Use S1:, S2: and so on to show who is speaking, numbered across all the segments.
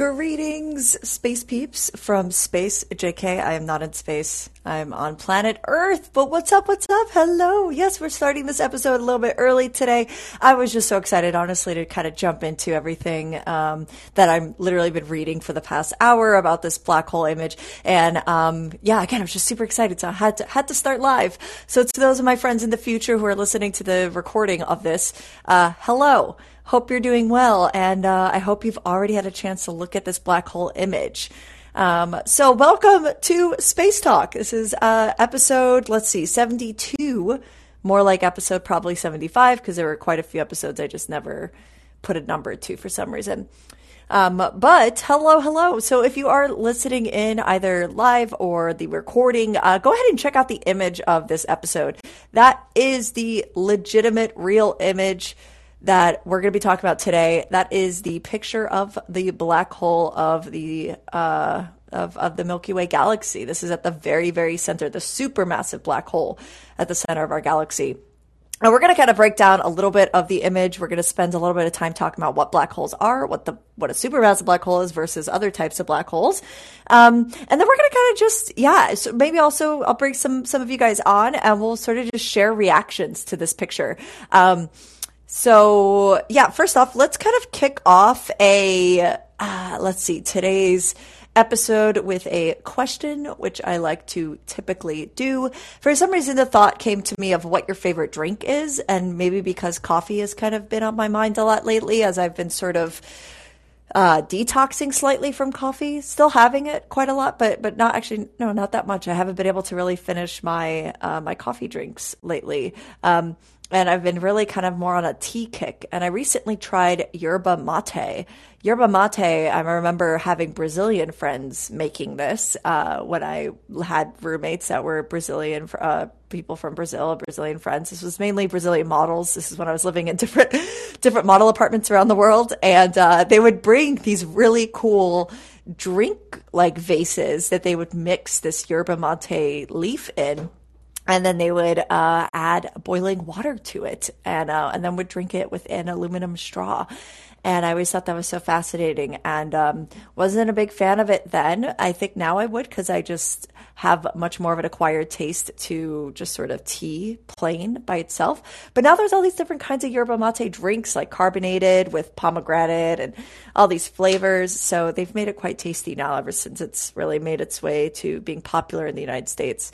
S1: Greetings, space peeps from space. JK, I am not in space. I'm on planet Earth. But what's up? What's up? Hello. Yes, we're starting this episode a little bit early today. I was just so excited, honestly, to kind of jump into everything um, that I'm literally been reading for the past hour about this black hole image. And um, yeah, again, I was just super excited. So I had to, had to start live. So to those of my friends in the future who are listening to the recording of this, uh, hello. Hope you're doing well, and uh, I hope you've already had a chance to look at this black hole image. Um, so, welcome to Space Talk. This is uh, episode, let's see, 72. More like episode probably 75, because there were quite a few episodes I just never put a number to for some reason. Um, but hello, hello. So if you are listening in either live or the recording, uh, go ahead and check out the image of this episode. That is the legitimate, real image that we're going to be talking about today. That is the picture of the black hole of the uh, of of the Milky Way galaxy. This is at the very very center, the supermassive black hole at the center of our galaxy. And we're going to kind of break down a little bit of the image. We're going to spend a little bit of time talking about what black holes are, what the what a supermassive black hole is versus other types of black holes, um, and then we're going to kind of just yeah. So maybe also I'll bring some some of you guys on, and we'll sort of just share reactions to this picture. Um, so, yeah, first off, let's kind of kick off a, uh, let's see, today's episode with a question, which I like to typically do. For some reason, the thought came to me of what your favorite drink is, and maybe because coffee has kind of been on my mind a lot lately as I've been sort of uh, detoxing slightly from coffee, still having it quite a lot, but but not actually no, not that much. I haven't been able to really finish my uh, my coffee drinks lately. Um, and I've been really kind of more on a tea kick. And I recently tried yerba mate. Yerba mate, I remember having Brazilian friends making this uh, when I had roommates that were Brazilian, uh, people from Brazil, Brazilian friends. This was mainly Brazilian models. This is when I was living in different, different model apartments around the world. And uh, they would bring these really cool drink like vases that they would mix this yerba mate leaf in and then they would uh, add boiling water to it and uh, and then would drink it with an aluminum straw and I always thought that was so fascinating and um, wasn't a big fan of it then. I think now I would because I just have much more of an acquired taste to just sort of tea plain by itself. But now there's all these different kinds of yerba mate drinks like carbonated with pomegranate and all these flavors. So they've made it quite tasty now ever since it's really made its way to being popular in the United States.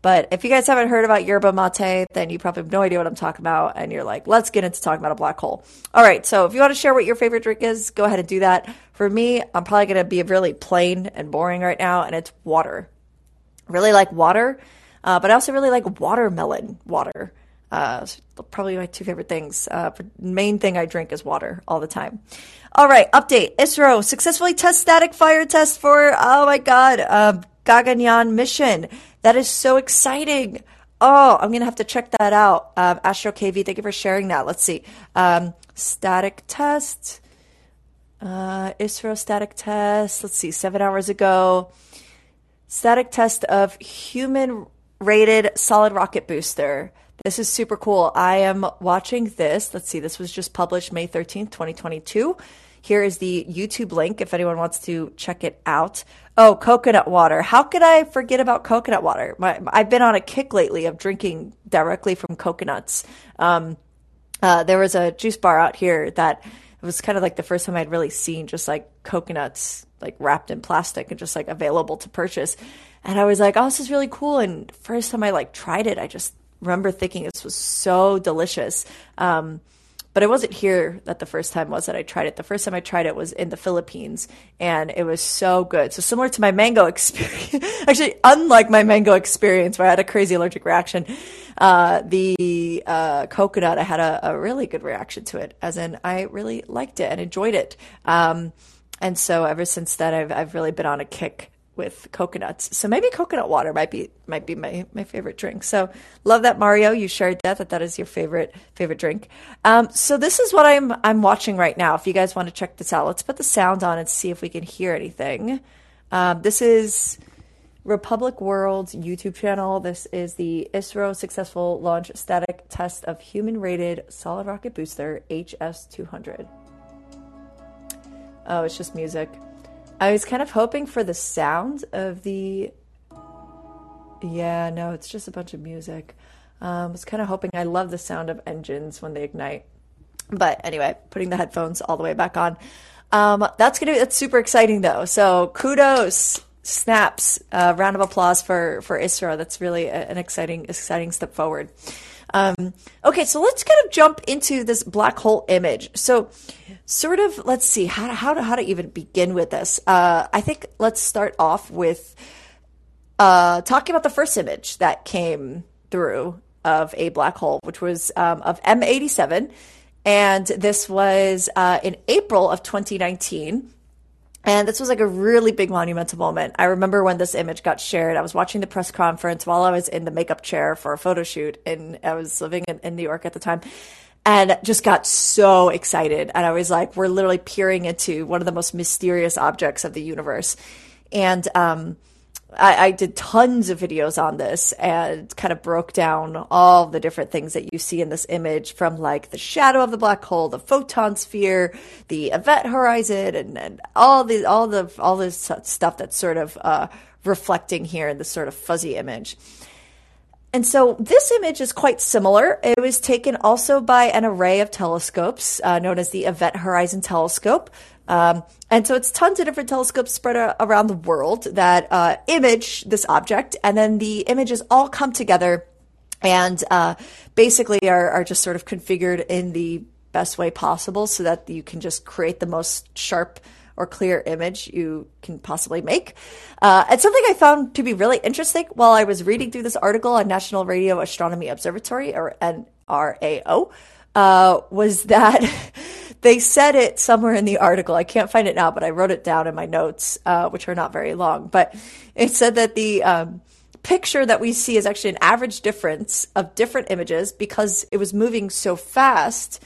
S1: But if you guys haven't heard about yerba mate, then you probably have no idea what I'm talking about. And you're like, let's get into talking about a black hole. All right. So if you want to share what your favorite drink is, go ahead and do that. For me, I'm probably going to be really plain and boring right now. And it's water. Really like water. Uh, but I also really like watermelon water. Uh, probably my two favorite things. Uh, main thing I drink is water all the time. All right, update. ISRO successfully test static fire test for, oh my God, uh, Gaganyaan mission. That is so exciting. Oh, I'm going to have to check that out. Um, Astro KV, thank you for sharing that. Let's see. Um, static test. Uh, ISRO static test. Let's see, seven hours ago. Static test of human rated solid rocket booster. This is super cool. I am watching this. Let's see, this was just published May 13th, 2022. Here is the YouTube link if anyone wants to check it out. Oh, coconut water. How could I forget about coconut water? My, I've been on a kick lately of drinking directly from coconuts. Um, uh, there was a juice bar out here that it was kind of like the first time I'd really seen just like coconuts like wrapped in plastic and just like available to purchase. And I was like, oh, this is really cool. And first time I like tried it, I just remember thinking this was so delicious. Um, but I wasn't here that the first time was that I tried it. The first time I tried it was in the Philippines, and it was so good. So similar to my mango experience, actually, unlike my mango experience where I had a crazy allergic reaction, uh, the uh, coconut I had a, a, really good reaction to it. As in, I really liked it and enjoyed it. Um, and so ever since then, I've I've really been on a kick with coconuts. So maybe coconut water might be might be my, my favorite drink. So love that Mario, you shared that that that is your favorite favorite drink. Um, so this is what I'm I'm watching right now. If you guys want to check this out, let's put the sound on and see if we can hear anything. Um, this is Republic World's YouTube channel. This is the ISRO successful launch static test of human rated solid rocket booster HS200. Oh, it's just music. I was kind of hoping for the sound of the. Yeah, no, it's just a bunch of music. Um, I was kind of hoping. I love the sound of engines when they ignite. But anyway, putting the headphones all the way back on. Um, that's gonna that's super exciting though. So kudos, snaps, uh, round of applause for for ISRO. That's really a, an exciting exciting step forward. Um, okay, so let's kind of jump into this black hole image. So, sort of, let's see how to, how to, how to even begin with this. Uh, I think let's start off with uh, talking about the first image that came through of a black hole, which was um, of M87. And this was uh, in April of 2019. And this was like a really big monumental moment. I remember when this image got shared. I was watching the press conference while I was in the makeup chair for a photo shoot, and I was living in, in New York at the time and just got so excited. And I was like, we're literally peering into one of the most mysterious objects of the universe. And um, I, I, did tons of videos on this and kind of broke down all the different things that you see in this image from like the shadow of the black hole, the photon sphere, the event horizon, and, and all the all the all this stuff that's sort of uh, reflecting here in this sort of fuzzy image. And so this image is quite similar. It was taken also by an array of telescopes uh, known as the Event Horizon Telescope. Um, and so it's tons of different telescopes spread around the world that uh, image this object, and then the images all come together and uh, basically are, are just sort of configured in the best way possible so that you can just create the most sharp or clear image you can possibly make. Uh, and something I found to be really interesting while I was reading through this article on National Radio Astronomy Observatory, or NRAO, uh, was that they said it somewhere in the article. I can't find it now, but I wrote it down in my notes, uh, which are not very long. But it said that the um, picture that we see is actually an average difference of different images because it was moving so fast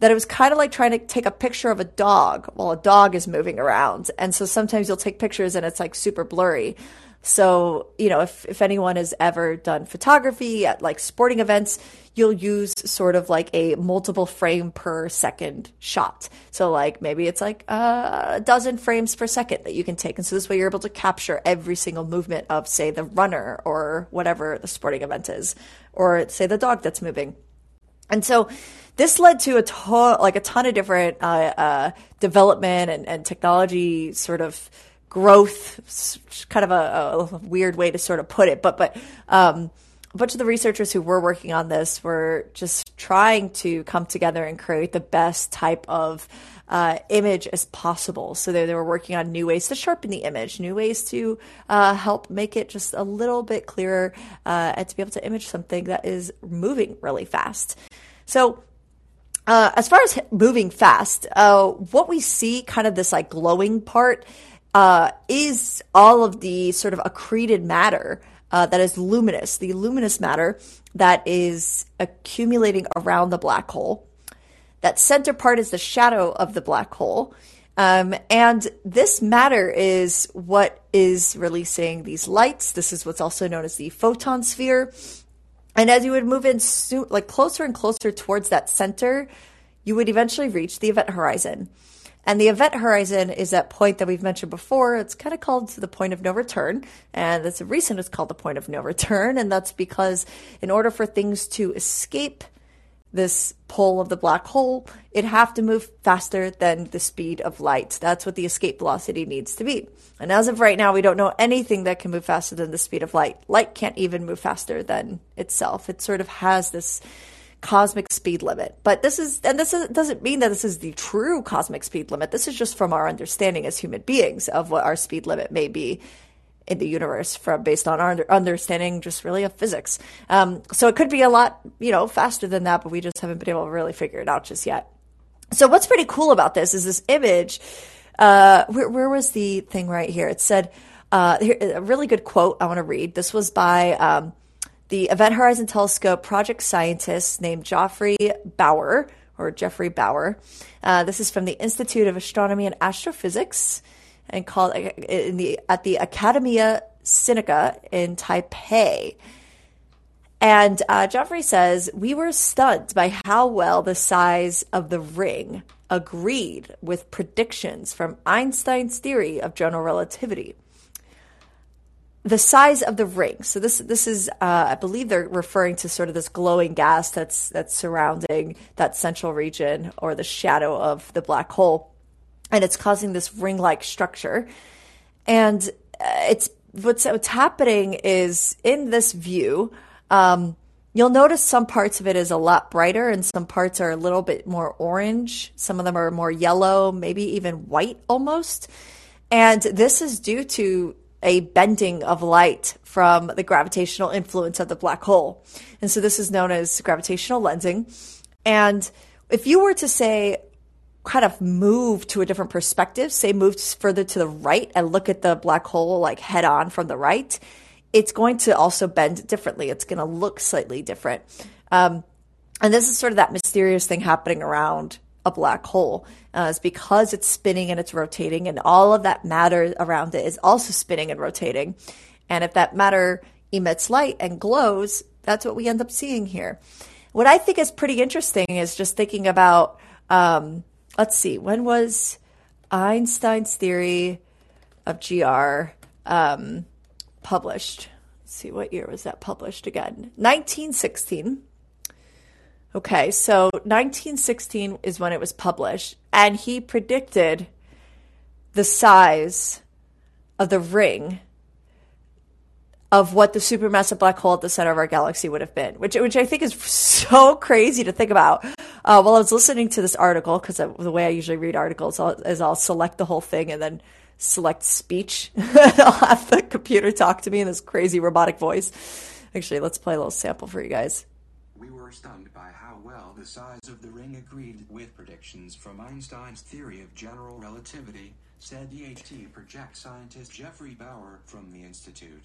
S1: that it was kind of like trying to take a picture of a dog while a dog is moving around. And so sometimes you'll take pictures and it's like super blurry. So, you know, if, if anyone has ever done photography at like sporting events, you'll use sort of like a multiple frame per second shot. So, like maybe it's like a dozen frames per second that you can take. And so this way you're able to capture every single movement of, say, the runner or whatever the sporting event is, or say the dog that's moving. And so this led to a ton, like a ton of different uh, uh, development and, and technology sort of growth, kind of a, a, weird way to sort of put it, but but um, a bunch of the researchers who were working on this were just trying to come together and create the best type of uh, image as possible. So they, they were working on new ways to sharpen the image, new ways to uh, help make it just a little bit clearer, uh, and to be able to image something that is moving really fast. So uh, as far as moving fast, uh, what we see, kind of this like glowing part, uh, is all of the sort of accreted matter uh, that is luminous, the luminous matter that is accumulating around the black hole. That center part is the shadow of the black hole. Um, and this matter is what is releasing these lights. This is what's also known as the photon sphere. And as you would move in like closer and closer towards that center, you would eventually reach the event horizon. And the event horizon is that point that we've mentioned before. It's kind of called the point of no return. And that's the reason it's called the point of no return. And that's because in order for things to escape this pull of the black hole, it have to move faster than the speed of light. That's what the escape velocity needs to be. And as of right now, we don't know anything that can move faster than the speed of light. Light can't even move faster than itself. It sort of has this cosmic speed limit. But this is, and this is, doesn't mean that this is the true cosmic speed limit. This is just from our understanding as human beings of what our speed limit may be in the universe from based on our understanding just really of physics. Um, so it could be a lot, you know, faster than that, but we just haven't been able to really figure it out just yet. So what's pretty cool about this is this image. Uh, where, where was the thing right here? It said, uh, here, a really good quote I want to read. This was by, um, the Event Horizon Telescope project scientist named Geoffrey Bower, or Jeffrey Bower. Uh, this is from the Institute of Astronomy and Astrophysics and called uh, in the at the Academia Sinica in Taipei. And uh, Jeffrey says, We were stunned by how well the size of the ring agreed with predictions from Einstein's theory of general relativity. The size of the ring. So this this is, uh, I believe they're referring to sort of this glowing gas that's that's surrounding that central region or the shadow of the black hole, and it's causing this ring-like structure. And uh, it's what's what's happening is in this view. Um, You'll notice some parts of it is a lot brighter and some parts are a little bit more orange. Some of them are more yellow, maybe even white almost. And this is due to a bending of light from the gravitational influence of the black hole. And so this is known as gravitational lensing. And if you were to say, kind of move to a different perspective, say move further to the right and look at the black hole like head on from the right, it's going to also bend differently. It's going to look slightly different. Um, and this is sort of that mysterious thing happening around a black hole. Uh, it's because it's spinning and it's rotating, and all of that matter around it is also spinning and rotating. And if that matter emits light and glows, that's what we end up seeing here. What I think is pretty interesting is just thinking about, um, let's see, when was Einstein's theory of GR? Um, published. Let's see, what year was that published again? 1916. Okay, so 1916 is when it was published, and he predicted the size of the ring of what the supermassive black hole at the center of our galaxy would have been, which which I think is so crazy to think about. Uh, while I was listening to this article, because the way I usually read articles is I'll select the whole thing and then select speech. I'll have the computer talk to me in this crazy robotic voice. Actually, let's play a little sample for you guys.
S2: We were stunned by how well the size of the ring agreed with predictions from Einstein's theory of general relativity, said EHT project scientist Geoffrey Bower from the Institute.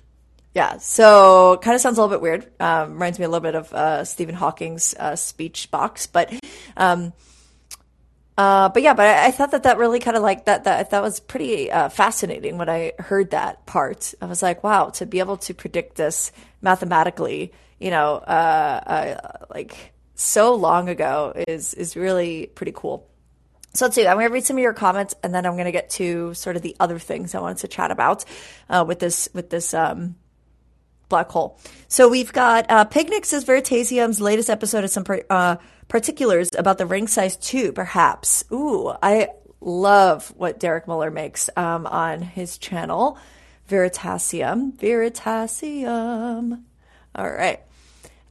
S1: Yeah, so kind of sounds a little bit weird. Um, reminds me a little bit of uh, Stephen Hawking's uh, speech box, but um, uh, but yeah, but I, I, thought that that really kind of like that that that was pretty uh, fascinating when I heard that part. I was like, wow, to be able to predict this mathematically, you know, uh, uh like so long ago is is really pretty cool. So let's see. I'm going to read some of your comments, and then I'm going to get to sort of the other things I wanted to chat about uh, with this with this um, black hole. So we've got uh, Picnic says Veritasium's latest episode is some. Uh, particulars about the ring size two, perhaps. Ooh, I love what Derek Muller makes um, on his channel, Veritasium. Veritasium. All right.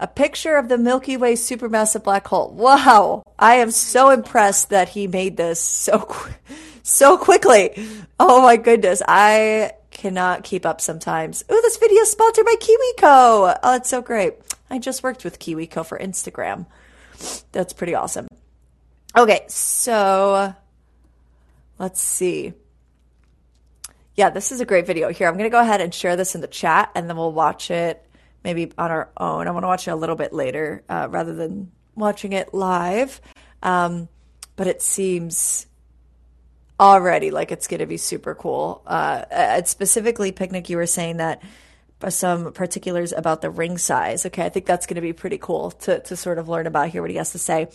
S1: A picture of the Milky Way supermassive black hole. Wow. I am so impressed that he made this so so quickly. Oh my goodness. I cannot keep up sometimes. Ooh, this video is sponsored by KiwiCo. Oh, it's so great. I just worked with KiwiCo for Instagram. That's pretty awesome. Okay, so let's see. Yeah, this is a great video. Here, I'm going to go ahead and share this in the chat and then we'll watch it maybe on our own. I want to watch it a little bit later uh, rather than watching it live. Um, but it seems already like it's going to be super cool. Uh, uh, specifically, Picnic, you were saying that some particulars about the ring size. Okay, I think that's going to be pretty cool to, to sort of learn about, hear what he has to say.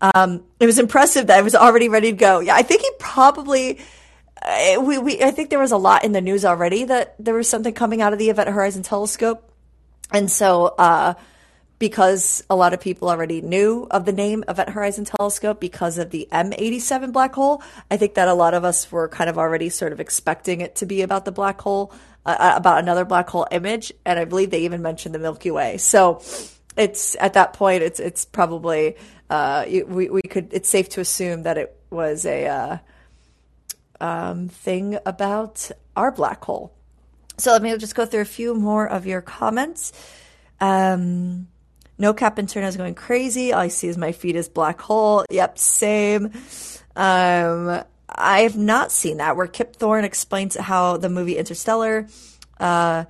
S1: Um, it was impressive that I was already ready to go. Yeah, I think he probably. Uh, we, we, I think there was a lot in the news already that there was something coming out of the Event Horizon Telescope. And so, uh, because a lot of people already knew of the name Event Horizon Telescope because of the M87 black hole, I think that a lot of us were kind of already sort of expecting it to be about the black hole uh, about another black hole image, and I believe they even mentioned the Milky Way. So it's at that point, it's it's probably uh, we we could it's safe to assume that it was a uh, um, thing about our black hole. So let me just go through a few more of your comments. Um, no cap internet is going crazy. All I see is my feet is black hole. Yep, same. Um, I have not seen that where Kip Thorne explains how the movie Interstellar uh,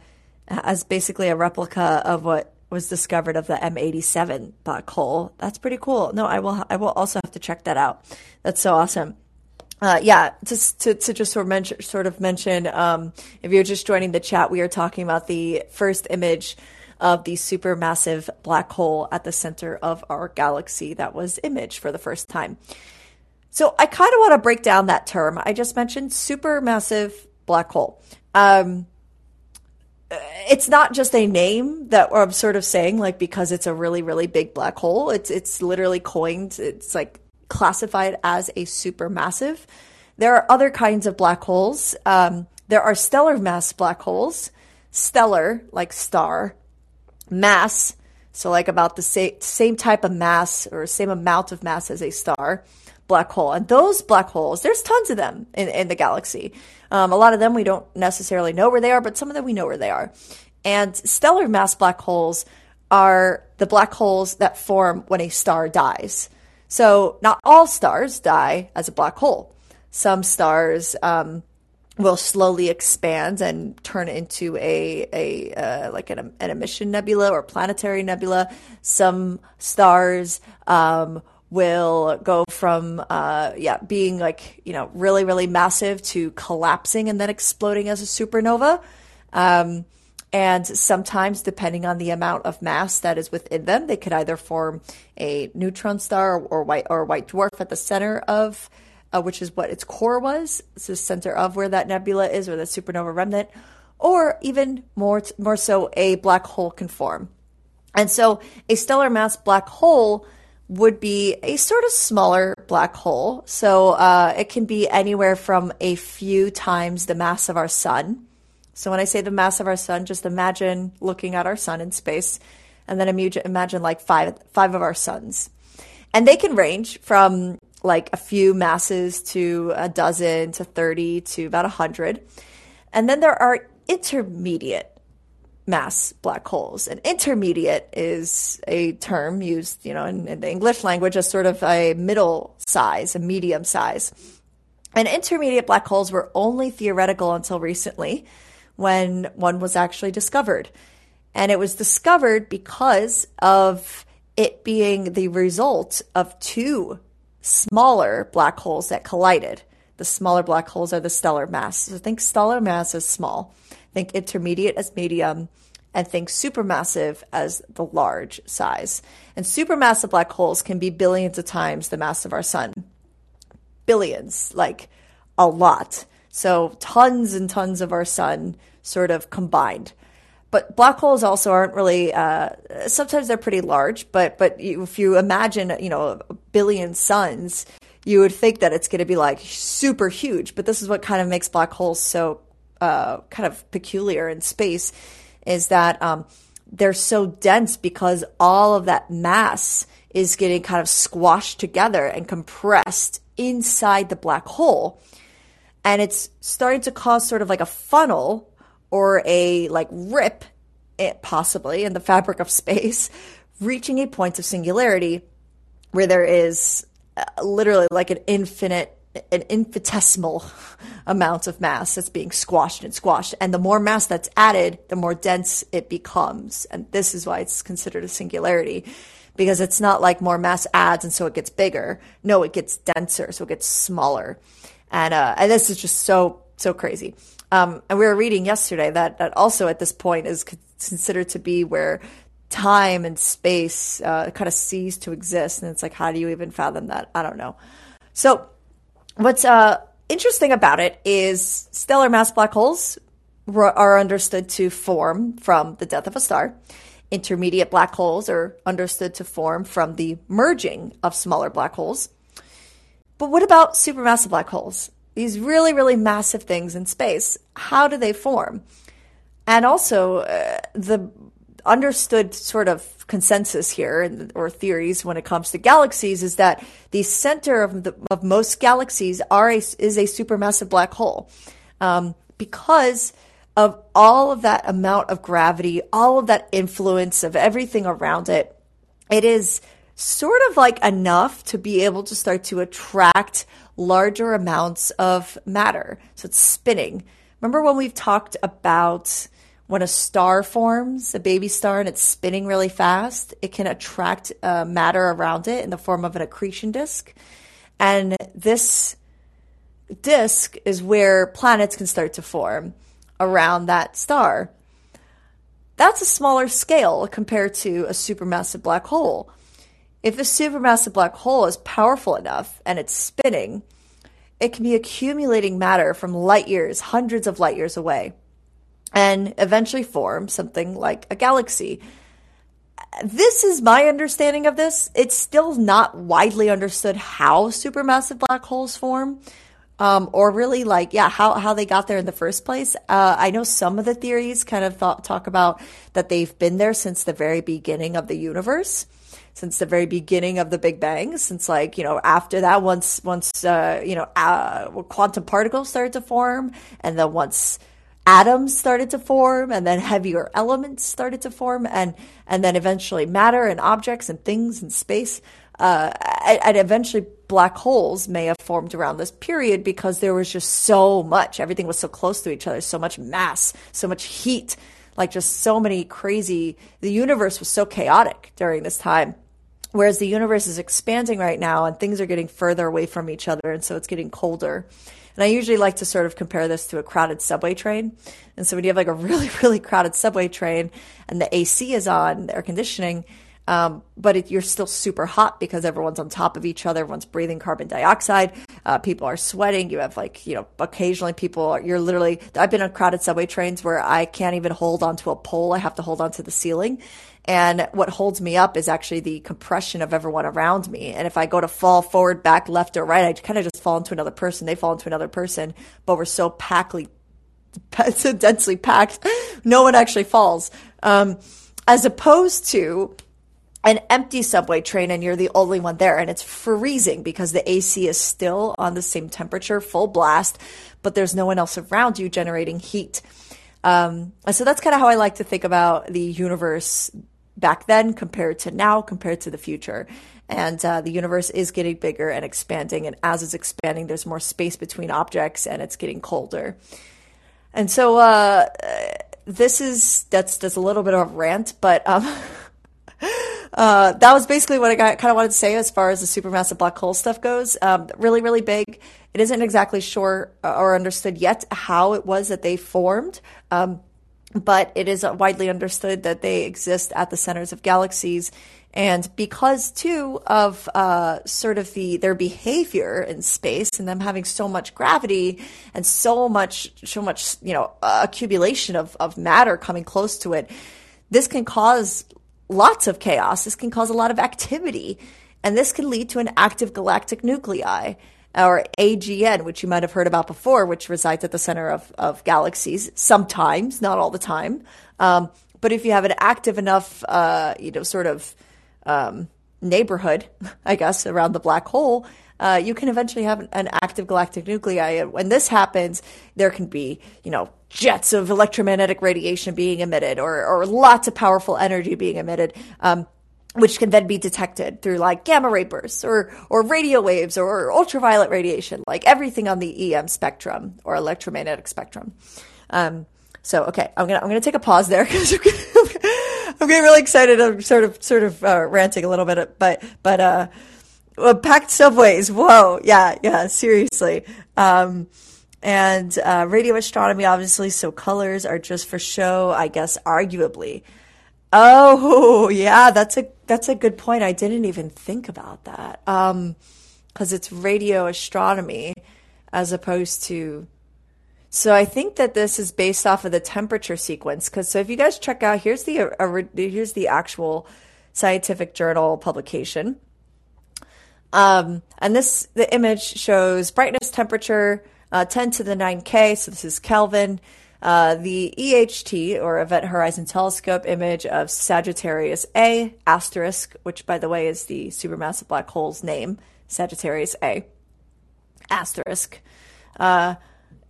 S1: as basically a replica of what was discovered of the M87 black hole. That's pretty cool. No, I will. I will also have to check that out. That's so awesome. Uh, yeah, just to, to just sort of mention, sort of mention um, if you're just joining the chat, we are talking about the first image of the supermassive black hole at the center of our galaxy that was imaged for the first time. So I kind of want to break down that term. I just mentioned supermassive black hole. Um, it's not just a name that I'm sort of saying like because it's a really really big black hole. It's it's literally coined. It's like classified as a supermassive. There are other kinds of black holes. Um, there are stellar mass black holes. Stellar, like star, mass, so like about the same same type of mass or same amount of mass as a star black hole. And those black holes, there's tons of them in, in the galaxy. Um, a lot of them we don't necessarily know where they are, but some of them we know where they are. And stellar mass black holes are the black holes that form when a star dies. So not all stars die as a black hole. Some stars um, will slowly expand and turn into a a uh, like an, an emission nebula or planetary nebula. Some stars um, will go from uh, yeah being like you know really really massive to collapsing and then exploding as a supernova um, and sometimes depending on the amount of mass that is within them they could either form a neutron star or, or white or white dwarf at the center of uh, which is what its core was it's the center of where that nebula is or the supernova remnant or even more more so a black hole can form and so a stellar mass black hole would be a sort of smaller black hole. So uh, it can be anywhere from a few times the mass of our sun. So when I say the mass of our sun, just imagine looking at our sun in space, and then imagine like five five of our suns, and they can range from like a few masses to a dozen to thirty to about a hundred, and then there are intermediate mass black holes. And intermediate is a term used, you know, in, in, the English language as sort of a middle size, a medium size. And intermediate black holes were only theoretical until recently when one was actually discovered. And it was discovered because of it being the result of two smaller black holes that collided. The smaller black holes are the stellar mass. So think stellar mass as small think intermediate as medium, and think supermassive as the large size. And supermassive black holes can be billions of times the mass of our sun. Billions, like a lot. So tons and tons of our sun sort of combined. But black holes also aren't really. Uh, sometimes they're pretty large, but but if you imagine, you know, a billion suns, you would think that it's going to be like super huge. But this is what kind of makes black holes so uh, kind of peculiar in space is that um, they're so dense because all of that mass is getting kind of squashed together and compressed inside the black hole. And it's starting to cause sort of like a funnel or a like rip, it possibly in the fabric of space, reaching a point of singularity where there is uh, literally like an infinite an infinitesimal amount of mass that's being squashed and squashed. And the more mass that's added, the more dense it becomes. And this is why it's considered a singularity because it's not like more mass adds and so it gets bigger. No, it gets denser, so it gets smaller. And, uh, and this is just so, so crazy. Um, and we were reading yesterday that, that also at this point is considered to be where time and space uh, kind of cease to exist. And it's like, how do you even fathom that? I don't know. So what's uh, interesting about it is stellar mass black holes are understood to form from the death of a star. Intermediate black holes are understood to form from the merging of smaller black holes. But what about supermassive black holes? These really, really massive things in space. How do they form? And also, uh, the understood sort of consensus here or theories when it comes to galaxies is that the center of, the, of most galaxies are a, is a supermassive black hole um, because of all of that amount of gravity, all of that influence of everything around it. It is sort of like enough to be able to start to attract larger amounts of matter. So it's spinning. Remember when we've talked about when a star forms, a baby star, and it's spinning really fast, it can attract uh, matter around it in the form of an accretion disk. And this disk is where planets can start to form around that star. that's a smaller scale compared to a supermassive black hole. If a supermassive black hole is powerful enough and it's spinning, it can be accumulating matter from light years, hundreds of light years away, and eventually form something like a galaxy. This is my understanding of this. It's still not widely understood how supermassive black holes form. Um, or really like, yeah, how, how they got there in the first place. Uh, I know some of the theories kind of thought, talk about that they've been there since the very beginning of the universe since the very beginning of the Big Bang, since like, you know, after that, once, once, uh, you know, uh, quantum particles started to form, and then once atoms started to form, and then heavier elements started to form, and, and then eventually matter and objects and things and space, uh, and eventually black holes may have formed around this period because there was just so much, everything was so close to each other, so much mass, so much heat, like just so many crazy, the universe was so chaotic during this time. Whereas the universe is expanding right now and things are getting further away from each other. And so it's getting colder. And I usually like to sort of compare this to a crowded subway train. And so when you have like a really, really crowded subway train and the AC is on, the air conditioning, um, but it, you're still super hot because everyone's on top of each other. Everyone's breathing carbon dioxide. Uh, people are sweating. You have like, you know, occasionally people are, you're literally, I've been on crowded subway trains where I can't even hold onto a pole. I have to hold onto the ceiling. And what holds me up is actually the compression of everyone around me. And if I go to fall forward, back, left, or right, I kind of just fall into another person. They fall into another person, but we're so packly, so densely packed, no one actually falls. Um, as opposed to an empty subway train and you're the only one there and it's freezing because the AC is still on the same temperature, full blast, but there's no one else around you generating heat. Um, so that's kind of how I like to think about the universe back then compared to now, compared to the future. And uh, the universe is getting bigger and expanding. And as it's expanding, there's more space between objects and it's getting colder. And so uh, this is that's that's a little bit of a rant, but um, uh, that was basically what I got, kind of wanted to say as far as the supermassive black hole stuff goes. Um, really, really big. It isn't exactly sure or understood yet how it was that they formed. Um, but it is widely understood that they exist at the centers of galaxies. And because too of uh, sort of the their behavior in space and them having so much gravity and so much so much you know accumulation of, of matter coming close to it, this can cause lots of chaos. This can cause a lot of activity, and this can lead to an active galactic nuclei or AGN, which you might have heard about before, which resides at the center of, of galaxies sometimes, not all the time. Um, but if you have an active enough, uh, you know, sort of um, neighborhood, I guess, around the black hole, uh, you can eventually have an active galactic nuclei. And when this happens, there can be, you know, jets of electromagnetic radiation being emitted or, or lots of powerful energy being emitted. Um, which can then be detected through like gamma ray bursts or, or radio waves or ultraviolet radiation, like everything on the EM spectrum or electromagnetic spectrum. Um, so, okay, I'm gonna, I'm gonna take a pause there because I'm getting really excited. I'm sort of, sort of, uh, ranting a little bit, but, but, uh, well, packed subways. Whoa. Yeah. Yeah. Seriously. Um, and, uh, radio astronomy, obviously. So colors are just for show, I guess, arguably. Oh, yeah, that's a that's a good point. I didn't even think about that. Um cuz it's radio astronomy as opposed to so I think that this is based off of the temperature sequence cuz so if you guys check out here's the uh, here's the actual scientific journal publication. Um and this the image shows brightness temperature uh, 10 to the 9k so this is Kelvin uh, the EHT, or Event Horizon Telescope image of Sagittarius A, asterisk, which by the way is the supermassive black hole's name, Sagittarius A, asterisk. Uh,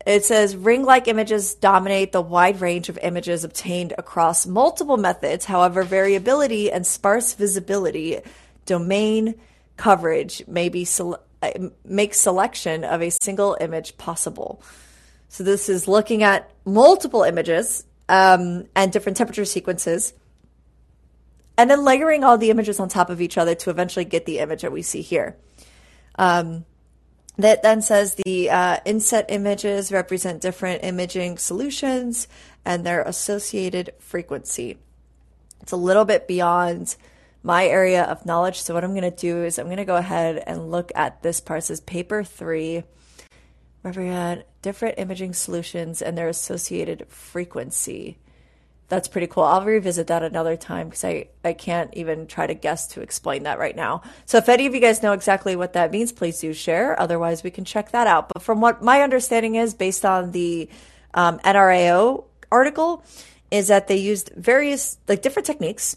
S1: it says ring like images dominate the wide range of images obtained across multiple methods. However, variability and sparse visibility, domain coverage may be sele- uh, make selection of a single image possible. So this is looking at multiple images um, and different temperature sequences, and then layering all the images on top of each other to eventually get the image that we see here. Um, that then says the uh, inset images represent different imaging solutions and their associated frequency. It's a little bit beyond my area of knowledge. So, what I'm going to do is I'm going to go ahead and look at this part. It says paper three, represent different imaging solutions and their associated frequency. That's pretty cool. I'll revisit that another time because I, I can't even try to guess to explain that right now. So if any of you guys know exactly what that means, please do share. Otherwise, we can check that out. But from what my understanding is, based on the um, NRAO article, is that they used various, like different techniques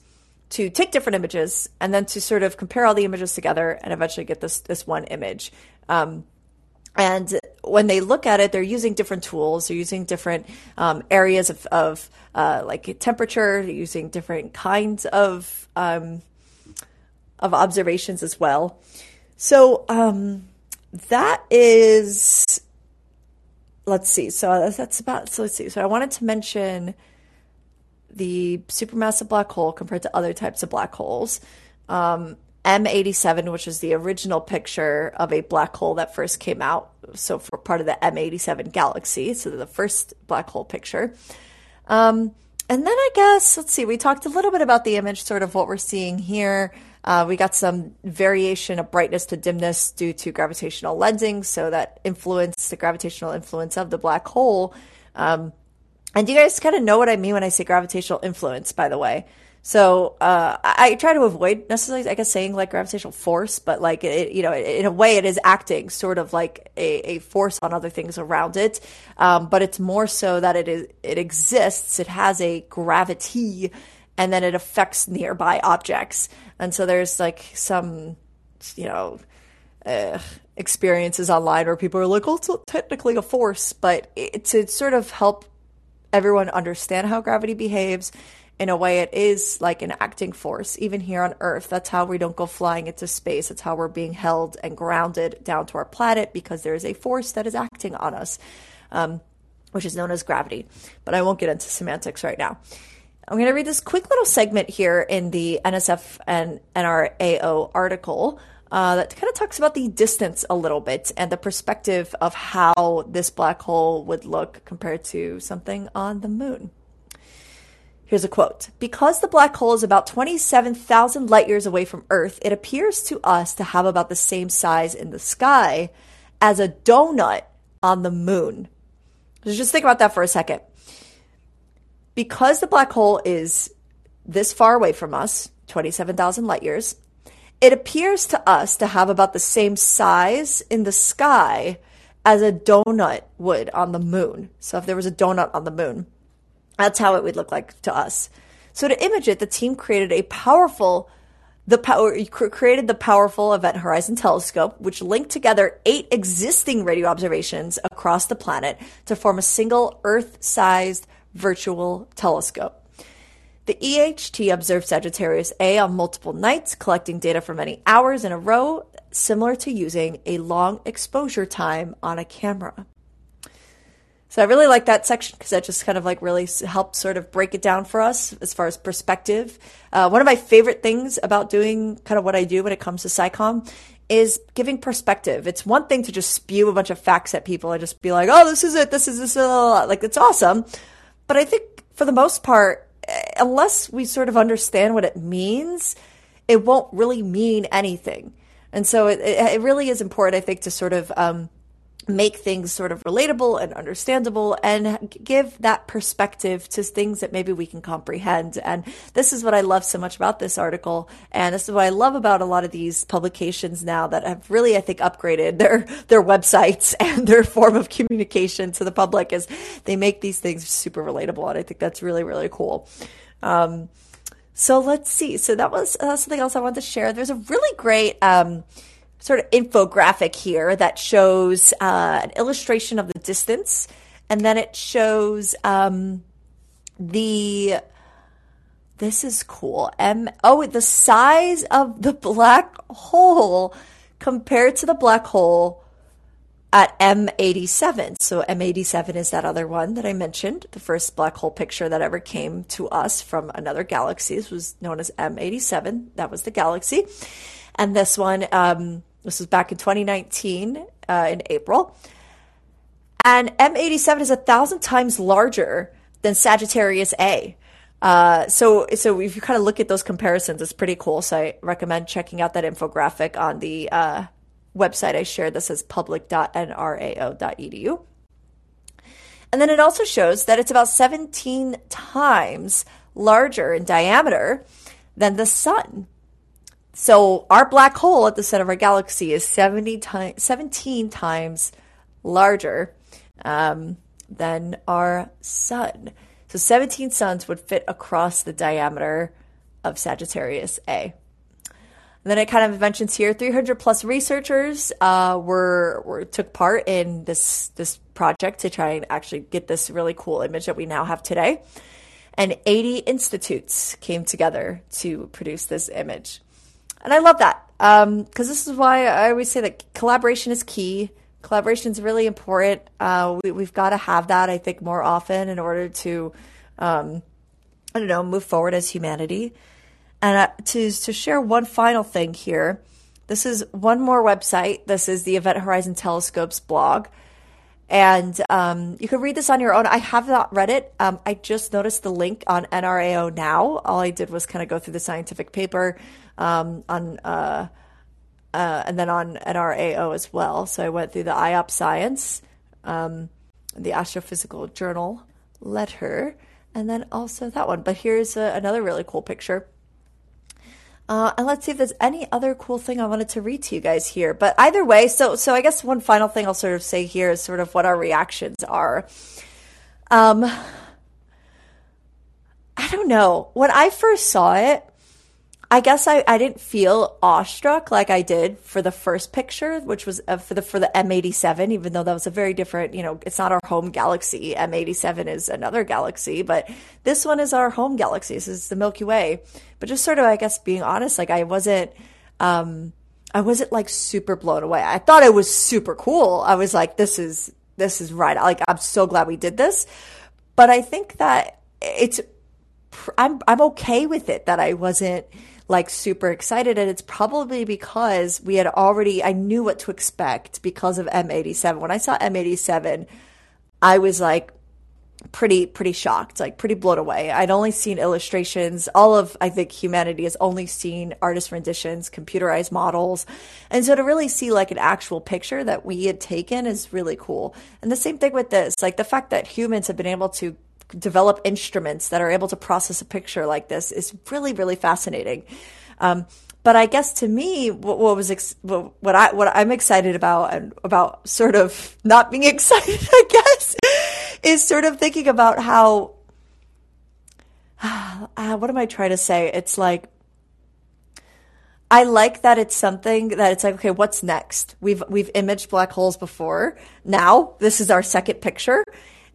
S1: to take different images and then to sort of compare all the images together and eventually get this, this one image. Um, and when they look at it, they're using different tools. They're using different um, areas of, of uh, like temperature. They're using different kinds of um, of observations as well. So um, that is, let's see. So that's about. So let's see. So I wanted to mention the supermassive black hole compared to other types of black holes. Um, M87, which is the original picture of a black hole that first came out. So, for part of the M87 galaxy, so the first black hole picture. Um, and then I guess, let's see, we talked a little bit about the image, sort of what we're seeing here. Uh, we got some variation of brightness to dimness due to gravitational lensing, so that influence, the gravitational influence of the black hole. Um, and do you guys kind of know what I mean when I say gravitational influence, by the way? So uh, I, try to avoid necessarily, I guess, saying like gravitational force, but like it, you know, in a way, it is acting sort of like a, a force on other things around it. Um, but it's more so that it is it exists. It has a gravity, and then it affects nearby objects. And so there's like some, you know. Uh, experiences online where people are like, "Oh, it's technically a force," but it, to sort of help everyone understand how gravity behaves in a way it is like an acting force. Even here on earth that's how we don't go flying into space. It's how we're being held and grounded down to our planet because there is a force that is acting on us um, which is known as gravity. But i won't get into semantics right now. I'm going to read this quick little segment here in the nsf and nrao article uh, that kind of talks about the distance a little bit and the perspective of how this black hole would look compared to something on the moon. Here's a quote Because the black hole is about 27,000 light years away from Earth, it appears to us to have about the same size in the sky as a donut on the moon. So just think about that for a second. Because the black hole is this far away from us, 27,000 light years, it appears to us to have about the same size in the sky as a donut would on the moon. So if there was a donut on the moon. That's how it would look like to us. So to image it, the team created a powerful the power created the powerful Event Horizon Telescope, which linked together eight existing radio observations across the planet to form a single Earth-sized virtual telescope. The EHT observed Sagittarius A on multiple nights, collecting data for many hours in a row, similar to using a long exposure time on a camera. So I really like that section because that just kind of like really helped sort of break it down for us as far as perspective. Uh, one of my favorite things about doing kind of what I do when it comes to SciComm is giving perspective. It's one thing to just spew a bunch of facts at people and just be like, "Oh, this is it. This is this." Uh, like it's awesome, but I think for the most part, eh, unless we sort of understand what it means, it won't really mean anything. And so it, it really is important, I think, to sort of um, make things sort of relatable and understandable and give that perspective to things that maybe we can comprehend. And this is what I love so much about this article. And this is what I love about a lot of these publications now that have really, I think, upgraded their, their websites and their form of communication to the public is they make these things super relatable. And I think that's really, really cool. Um, so let's see. So that was uh, something else I wanted to share. There's a really great, um, sort of infographic here that shows uh, an illustration of the distance, and then it shows um, the. This is cool. M. Oh, the size of the black hole compared to the black hole at M87. So M87 is that other one that I mentioned, the first black hole picture that ever came to us from another galaxy. This was known as M87. That was the galaxy. And this one, um, this was back in 2019. uh, in April. And M87 is a thousand times larger than Sagittarius A. Uh, so, so if you kind of look at those comparisons, it's pretty cool. So I recommend checking out that infographic on the uh, website I shared. This is public.nrao.edu. And then it also shows that it's about 17 times larger in diameter than the sun. So our black hole at the center of our galaxy is 70 times, 17 times larger um, than our sun. So 17 suns would fit across the diameter of Sagittarius A. And then it kind of mentions here 300 plus researchers uh, were, were took part in this this project to try and actually get this really cool image that we now have today. And 80 institutes came together to produce this image. And I love that because um, this is why I always say that collaboration is key. Collaboration is really important. Uh, we, have got to have that, I think, more often in order to, um, I don't know, move forward as humanity. And uh, to to share one final thing here, this is one more website. This is the Event Horizon Telescopes blog. And um, you can read this on your own. I have not read it. Um, I just noticed the link on NRAO now. All I did was kind of go through the scientific paper um, on, uh, uh, and then on NRAO as well. So I went through the IOP Science, um, the Astrophysical Journal letter, and then also that one. But here's a, another really cool picture. Uh, and let's see if there's any other cool thing I wanted to read to you guys here. But either way, so so I guess one final thing I'll sort of say here is sort of what our reactions are. Um, I don't know. When I first saw it, I guess I, I didn't feel awestruck like I did for the first picture, which was uh, for the for the M87. Even though that was a very different, you know, it's not our home galaxy. M87 is another galaxy, but this one is our home galaxy. This is the Milky Way. But just sort of, I guess, being honest, like I wasn't, um, I wasn't like super blown away. I thought it was super cool. I was like, this is this is right. Like I'm so glad we did this. But I think that it's I'm I'm okay with it that I wasn't like super excited. And it's probably because we had already, I knew what to expect because of M87. When I saw M87, I was like, pretty pretty shocked like pretty blown away i'd only seen illustrations all of i think humanity has only seen artist renditions computerized models and so to really see like an actual picture that we had taken is really cool and the same thing with this like the fact that humans have been able to develop instruments that are able to process a picture like this is really, really fascinating. Um, but I guess to me, what, what was ex- what I what I'm excited about and about sort of not being excited, I guess, is sort of thinking about how. Uh, what am I trying to say? It's like I like that it's something that it's like, okay, what's next? We've we've imaged black holes before. Now this is our second picture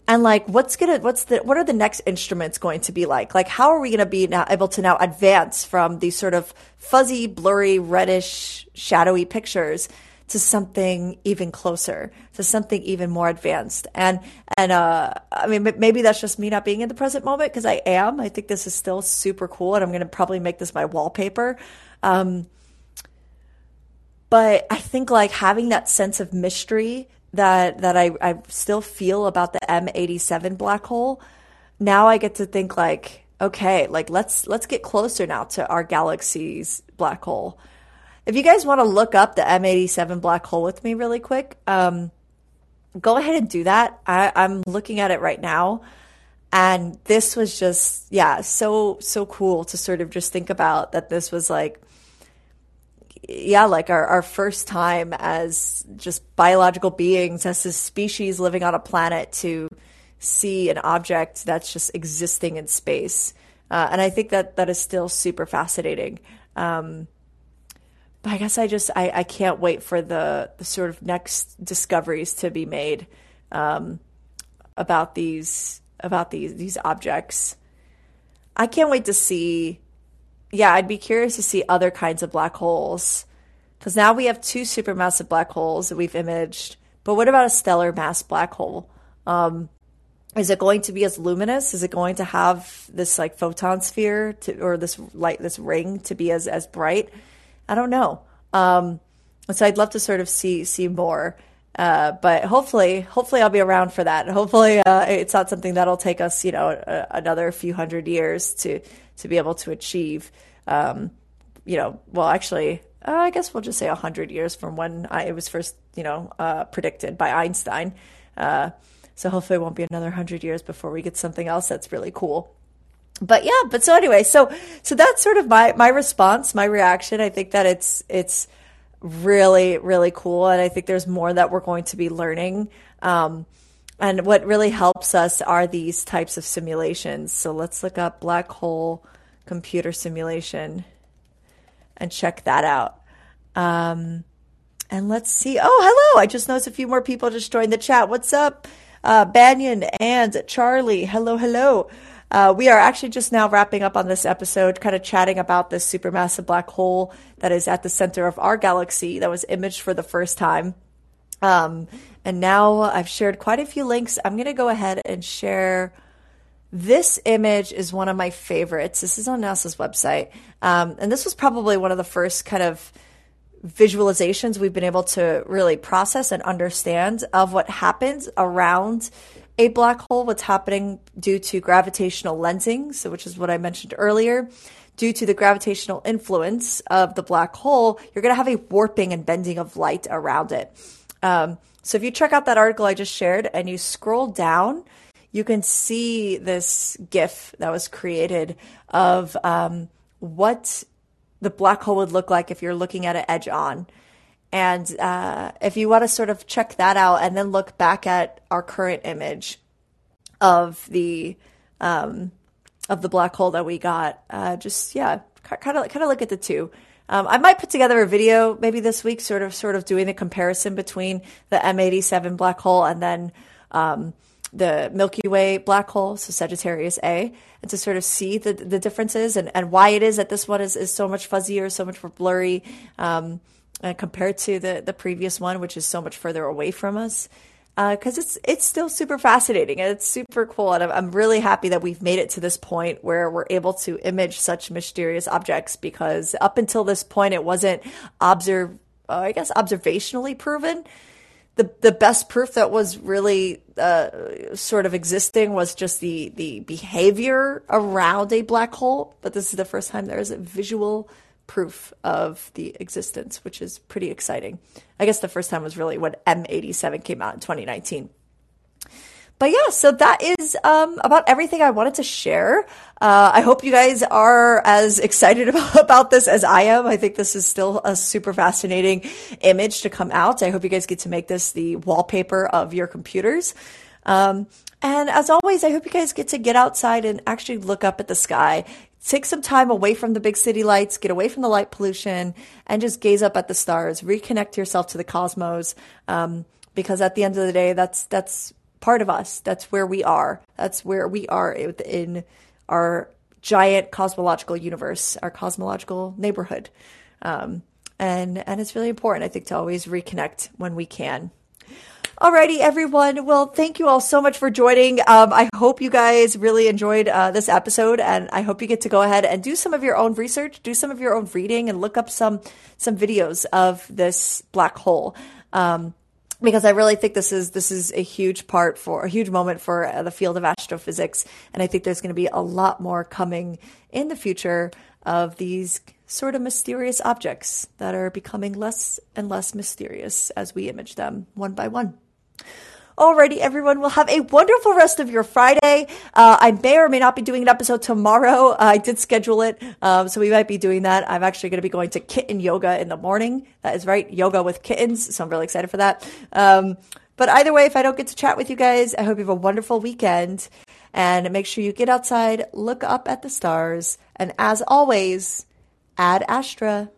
S1: and like what's gonna what's the what are the next instruments going to be like? Like how are we gonna be now able to now advance from these sort of fuzzy blurry reddish shadowy pictures to something even closer to something even more advanced? And and uh i mean maybe that's just me not being in the present moment because i am. I think this is still super cool and i'm gonna probably make this my wallpaper. Um but i think like having that sense of mystery that that I, I still feel about the M87 black hole, now I get to think like, okay, like let's let's get closer now to our galaxy's black hole. If you guys want to look up the M87 black hole with me really quick, um, go ahead and do that. I, I'm looking at it right now. And this was just, yeah, so, so cool to sort of just think about that this was like yeah, like our, our first time as just biological beings, as a species living on a planet to see an object that's just existing in space. Uh, and I think that that is still super fascinating. Um, but I guess I just I, I can't wait for the, the sort of next discoveries to be made um, about these about these these objects. I can't wait to see yeah, I'd be curious to see other kinds of black holes. Because now we have two supermassive black holes that we've imaged. But what about a stellar mass black hole? Um, is it going to be as luminous? Is it going to have this like photon sphere to, or this light, this ring to be as, as bright? I don't know. Um, so I'd love to sort of see, see more. Uh, but hopefully, hopefully I'll be around for that. Hopefully, uh, it's not something that'll take us, you know, a, another few hundred years to to be able to achieve. Um, you know, well, actually, uh, I guess we'll just say a hundred years from when I, it was first, you know, uh, predicted by Einstein. Uh, so hopefully, it won't be another hundred years before we get something else that's really cool. But yeah, but so anyway, so so that's sort of my my response, my reaction. I think that it's it's really, really cool. And I think there's more that we're going to be learning. Um, and what really helps us are these types of simulations. So let's look up black hole computer simulation and check that out. Um, and let's see. Oh, hello. I just noticed a few more people just joined the chat. What's up? Uh, Banyan and Charlie. Hello, hello. Uh, we are actually just now wrapping up on this episode, kind of chatting about this supermassive black hole that is at the center of our galaxy that was imaged for the first time. Um, and now I've shared quite a few links. I'm going to go ahead and share. This image is one of my favorites. This is on NASA's website. Um, and this was probably one of the first kind of visualizations we've been able to really process and understand of what happens around a black hole, what's happening due to gravitational lensing, so which is what I mentioned earlier. Due to the gravitational influence of the black hole, you're going to have a warping and bending of light around it. Um, so if you check out that article I just shared and you scroll down, you can see this GIF that was created of um, what the black hole would look like if you're looking at it edge on. And uh, if you want to sort of check that out and then look back at our current image of the um, of the black hole that we got, uh, just yeah, kind of kind of look at the two. Um, I might put together a video maybe this week, sort of sort of doing the comparison between the M87 black hole and then um, the Milky Way black hole, so Sagittarius A, and to sort of see the the differences and, and why it is that this one is, is so much fuzzier, so much more blurry. Um, uh, compared to the the previous one, which is so much further away from us. Because uh, it's it's still super fascinating and it's super cool, and I'm, I'm really happy that we've made it to this point where we're able to image such mysterious objects. Because up until this point, it wasn't observe, uh, I guess, observationally proven the the best proof that was really uh, sort of existing was just the the behavior around a black hole. But this is the first time there is a visual proof of the existence, which is pretty exciting. I guess the first time was really when M87 came out in 2019. But yeah, so that is um, about everything I wanted to share. Uh, I hope you guys are as excited about, this as I am. I think this is still a super fascinating image to come out. I hope you guys get to make this the wallpaper of your computers. Um, and as always, I hope you guys get to get outside and actually look up at the sky, take some time away from the big city lights, get away from the light pollution, and just gaze up at the stars. Reconnect yourself to the cosmos, um, because at the end of the day, that's that's part of us. That's where we are. That's where we are in our giant cosmological universe, our cosmological neighborhood, um, and and it's really important, I think, to always reconnect when we can. Alrighty, everyone. Well, thank you all so much for joining. Um, I hope you guys really enjoyed uh, this episode, and I hope you get to go ahead and do some of your own research, do some of your own reading, and look up some some videos of this black hole. Um, because I really think this is this is a huge part for a huge moment for uh, the field of astrophysics, and I think there's going to be a lot more coming in the future of these sort of mysterious objects that are becoming less and less mysterious as we image them one by one. Alrighty, everyone. We'll have a wonderful rest of your Friday. Uh, I may or may not be doing an episode tomorrow. Uh, I did schedule it, um, so we might be doing that. I'm actually going to be going to kitten yoga in the morning. That is right, yoga with kittens. So I'm really excited for that. Um, but either way, if I don't get to chat with you guys, I hope you have a wonderful weekend. And make sure you get outside, look up at the stars, and as always, ad astra.